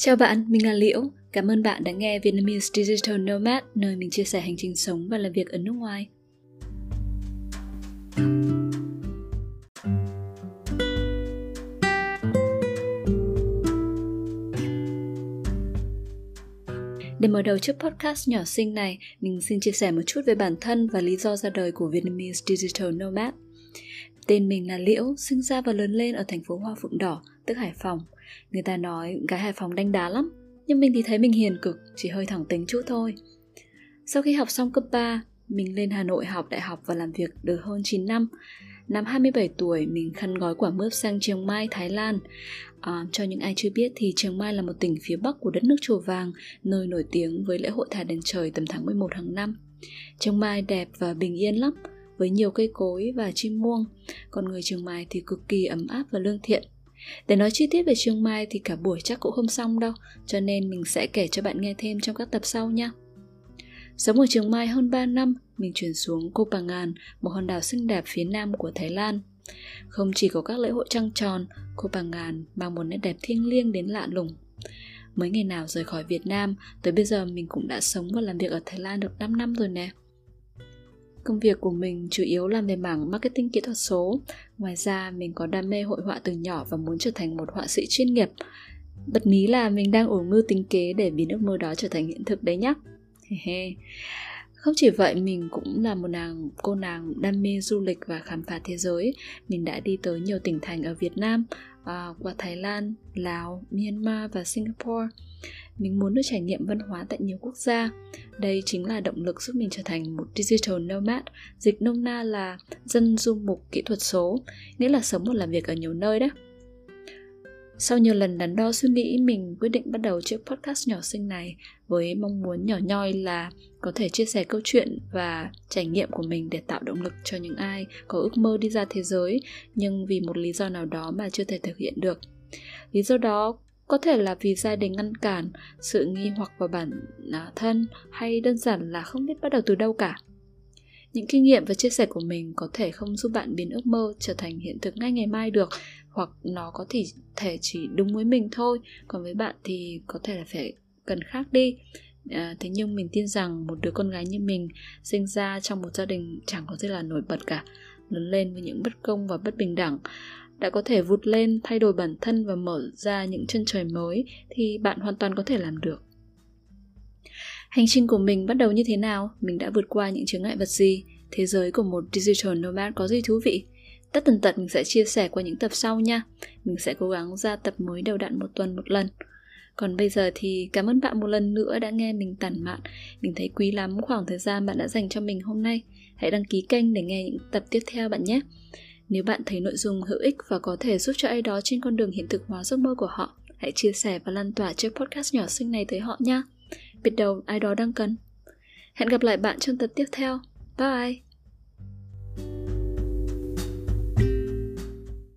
Chào bạn, mình là Liễu. Cảm ơn bạn đã nghe Vietnamese Digital Nomad, nơi mình chia sẻ hành trình sống và làm việc ở nước ngoài. Để mở đầu chiếc podcast nhỏ xinh này, mình xin chia sẻ một chút về bản thân và lý do ra đời của Vietnamese Digital Nomad. Tên mình là Liễu, sinh ra và lớn lên ở thành phố Hoa Phượng Đỏ, tức Hải Phòng. Người ta nói gái Hải Phòng đanh đá lắm, nhưng mình thì thấy mình hiền cực, chỉ hơi thẳng tính chút thôi. Sau khi học xong cấp 3, mình lên Hà Nội học đại học và làm việc được hơn 9 năm. Năm 27 tuổi, mình khăn gói quả mướp sang Chiang Mai, Thái Lan. À, cho những ai chưa biết thì Chiang Mai là một tỉnh phía bắc của đất nước Chùa Vàng, nơi nổi tiếng với lễ hội thả đèn trời tầm tháng 11 hàng năm. Chiang Mai đẹp và bình yên lắm, với nhiều cây cối và chim muông. Còn người Trường Mai thì cực kỳ ấm áp và lương thiện. Để nói chi tiết về Trường Mai thì cả buổi chắc cũng không xong đâu, cho nên mình sẽ kể cho bạn nghe thêm trong các tập sau nha. Sống ở Trường Mai hơn 3 năm, mình chuyển xuống Koh Phangan, một hòn đảo xinh đẹp phía nam của Thái Lan. Không chỉ có các lễ hội trăng tròn, Koh Phangan mang một nét đẹp thiêng liêng đến lạ lùng. Mấy ngày nào rời khỏi Việt Nam, tới bây giờ mình cũng đã sống và làm việc ở Thái Lan được 5 năm rồi nè. Công việc của mình chủ yếu làm về mảng marketing kỹ thuật số. Ngoài ra, mình có đam mê hội họa từ nhỏ và muốn trở thành một họa sĩ chuyên nghiệp. Bật mí là mình đang ủ mưu tính kế để biến ước mơ đó trở thành hiện thực đấy nhá. Không chỉ vậy, mình cũng là một nàng cô nàng đam mê du lịch và khám phá thế giới. Mình đã đi tới nhiều tỉnh thành ở Việt Nam, à, qua Thái Lan, Lào, Myanmar và Singapore. Mình muốn được trải nghiệm văn hóa tại nhiều quốc gia. Đây chính là động lực giúp mình trở thành một digital nomad, dịch nôm na là dân du mục kỹ thuật số, nghĩa là sống và làm việc ở nhiều nơi đấy. Sau nhiều lần đắn đo suy nghĩ, mình quyết định bắt đầu chiếc podcast nhỏ xinh này với mong muốn nhỏ nhoi là có thể chia sẻ câu chuyện và trải nghiệm của mình để tạo động lực cho những ai có ước mơ đi ra thế giới nhưng vì một lý do nào đó mà chưa thể thực hiện được. Lý do đó có thể là vì gia đình ngăn cản, sự nghi hoặc vào bản à, thân hay đơn giản là không biết bắt đầu từ đâu cả. Những kinh nghiệm và chia sẻ của mình có thể không giúp bạn biến ước mơ trở thành hiện thực ngay ngày mai được hoặc nó có thể thể chỉ đúng với mình thôi. Còn với bạn thì có thể là phải cần khác đi. À, thế nhưng mình tin rằng một đứa con gái như mình sinh ra trong một gia đình chẳng có gì là nổi bật cả lớn lên với những bất công và bất bình đẳng đã có thể vụt lên, thay đổi bản thân và mở ra những chân trời mới thì bạn hoàn toàn có thể làm được. Hành trình của mình bắt đầu như thế nào? Mình đã vượt qua những chướng ngại vật gì? Thế giới của một digital nomad có gì thú vị? Tất tần tật mình sẽ chia sẻ qua những tập sau nha. Mình sẽ cố gắng ra tập mới đều đặn một tuần một lần. Còn bây giờ thì cảm ơn bạn một lần nữa đã nghe mình tản mạn. Mình thấy quý lắm khoảng thời gian bạn đã dành cho mình hôm nay. Hãy đăng ký kênh để nghe những tập tiếp theo bạn nhé nếu bạn thấy nội dung hữu ích và có thể giúp cho ai đó trên con đường hiện thực hóa giấc mơ của họ, hãy chia sẻ và lan tỏa chiếc podcast nhỏ xinh này tới họ nha biết đâu ai đó đang cần. Hẹn gặp lại bạn trong tập tiếp theo. Bye!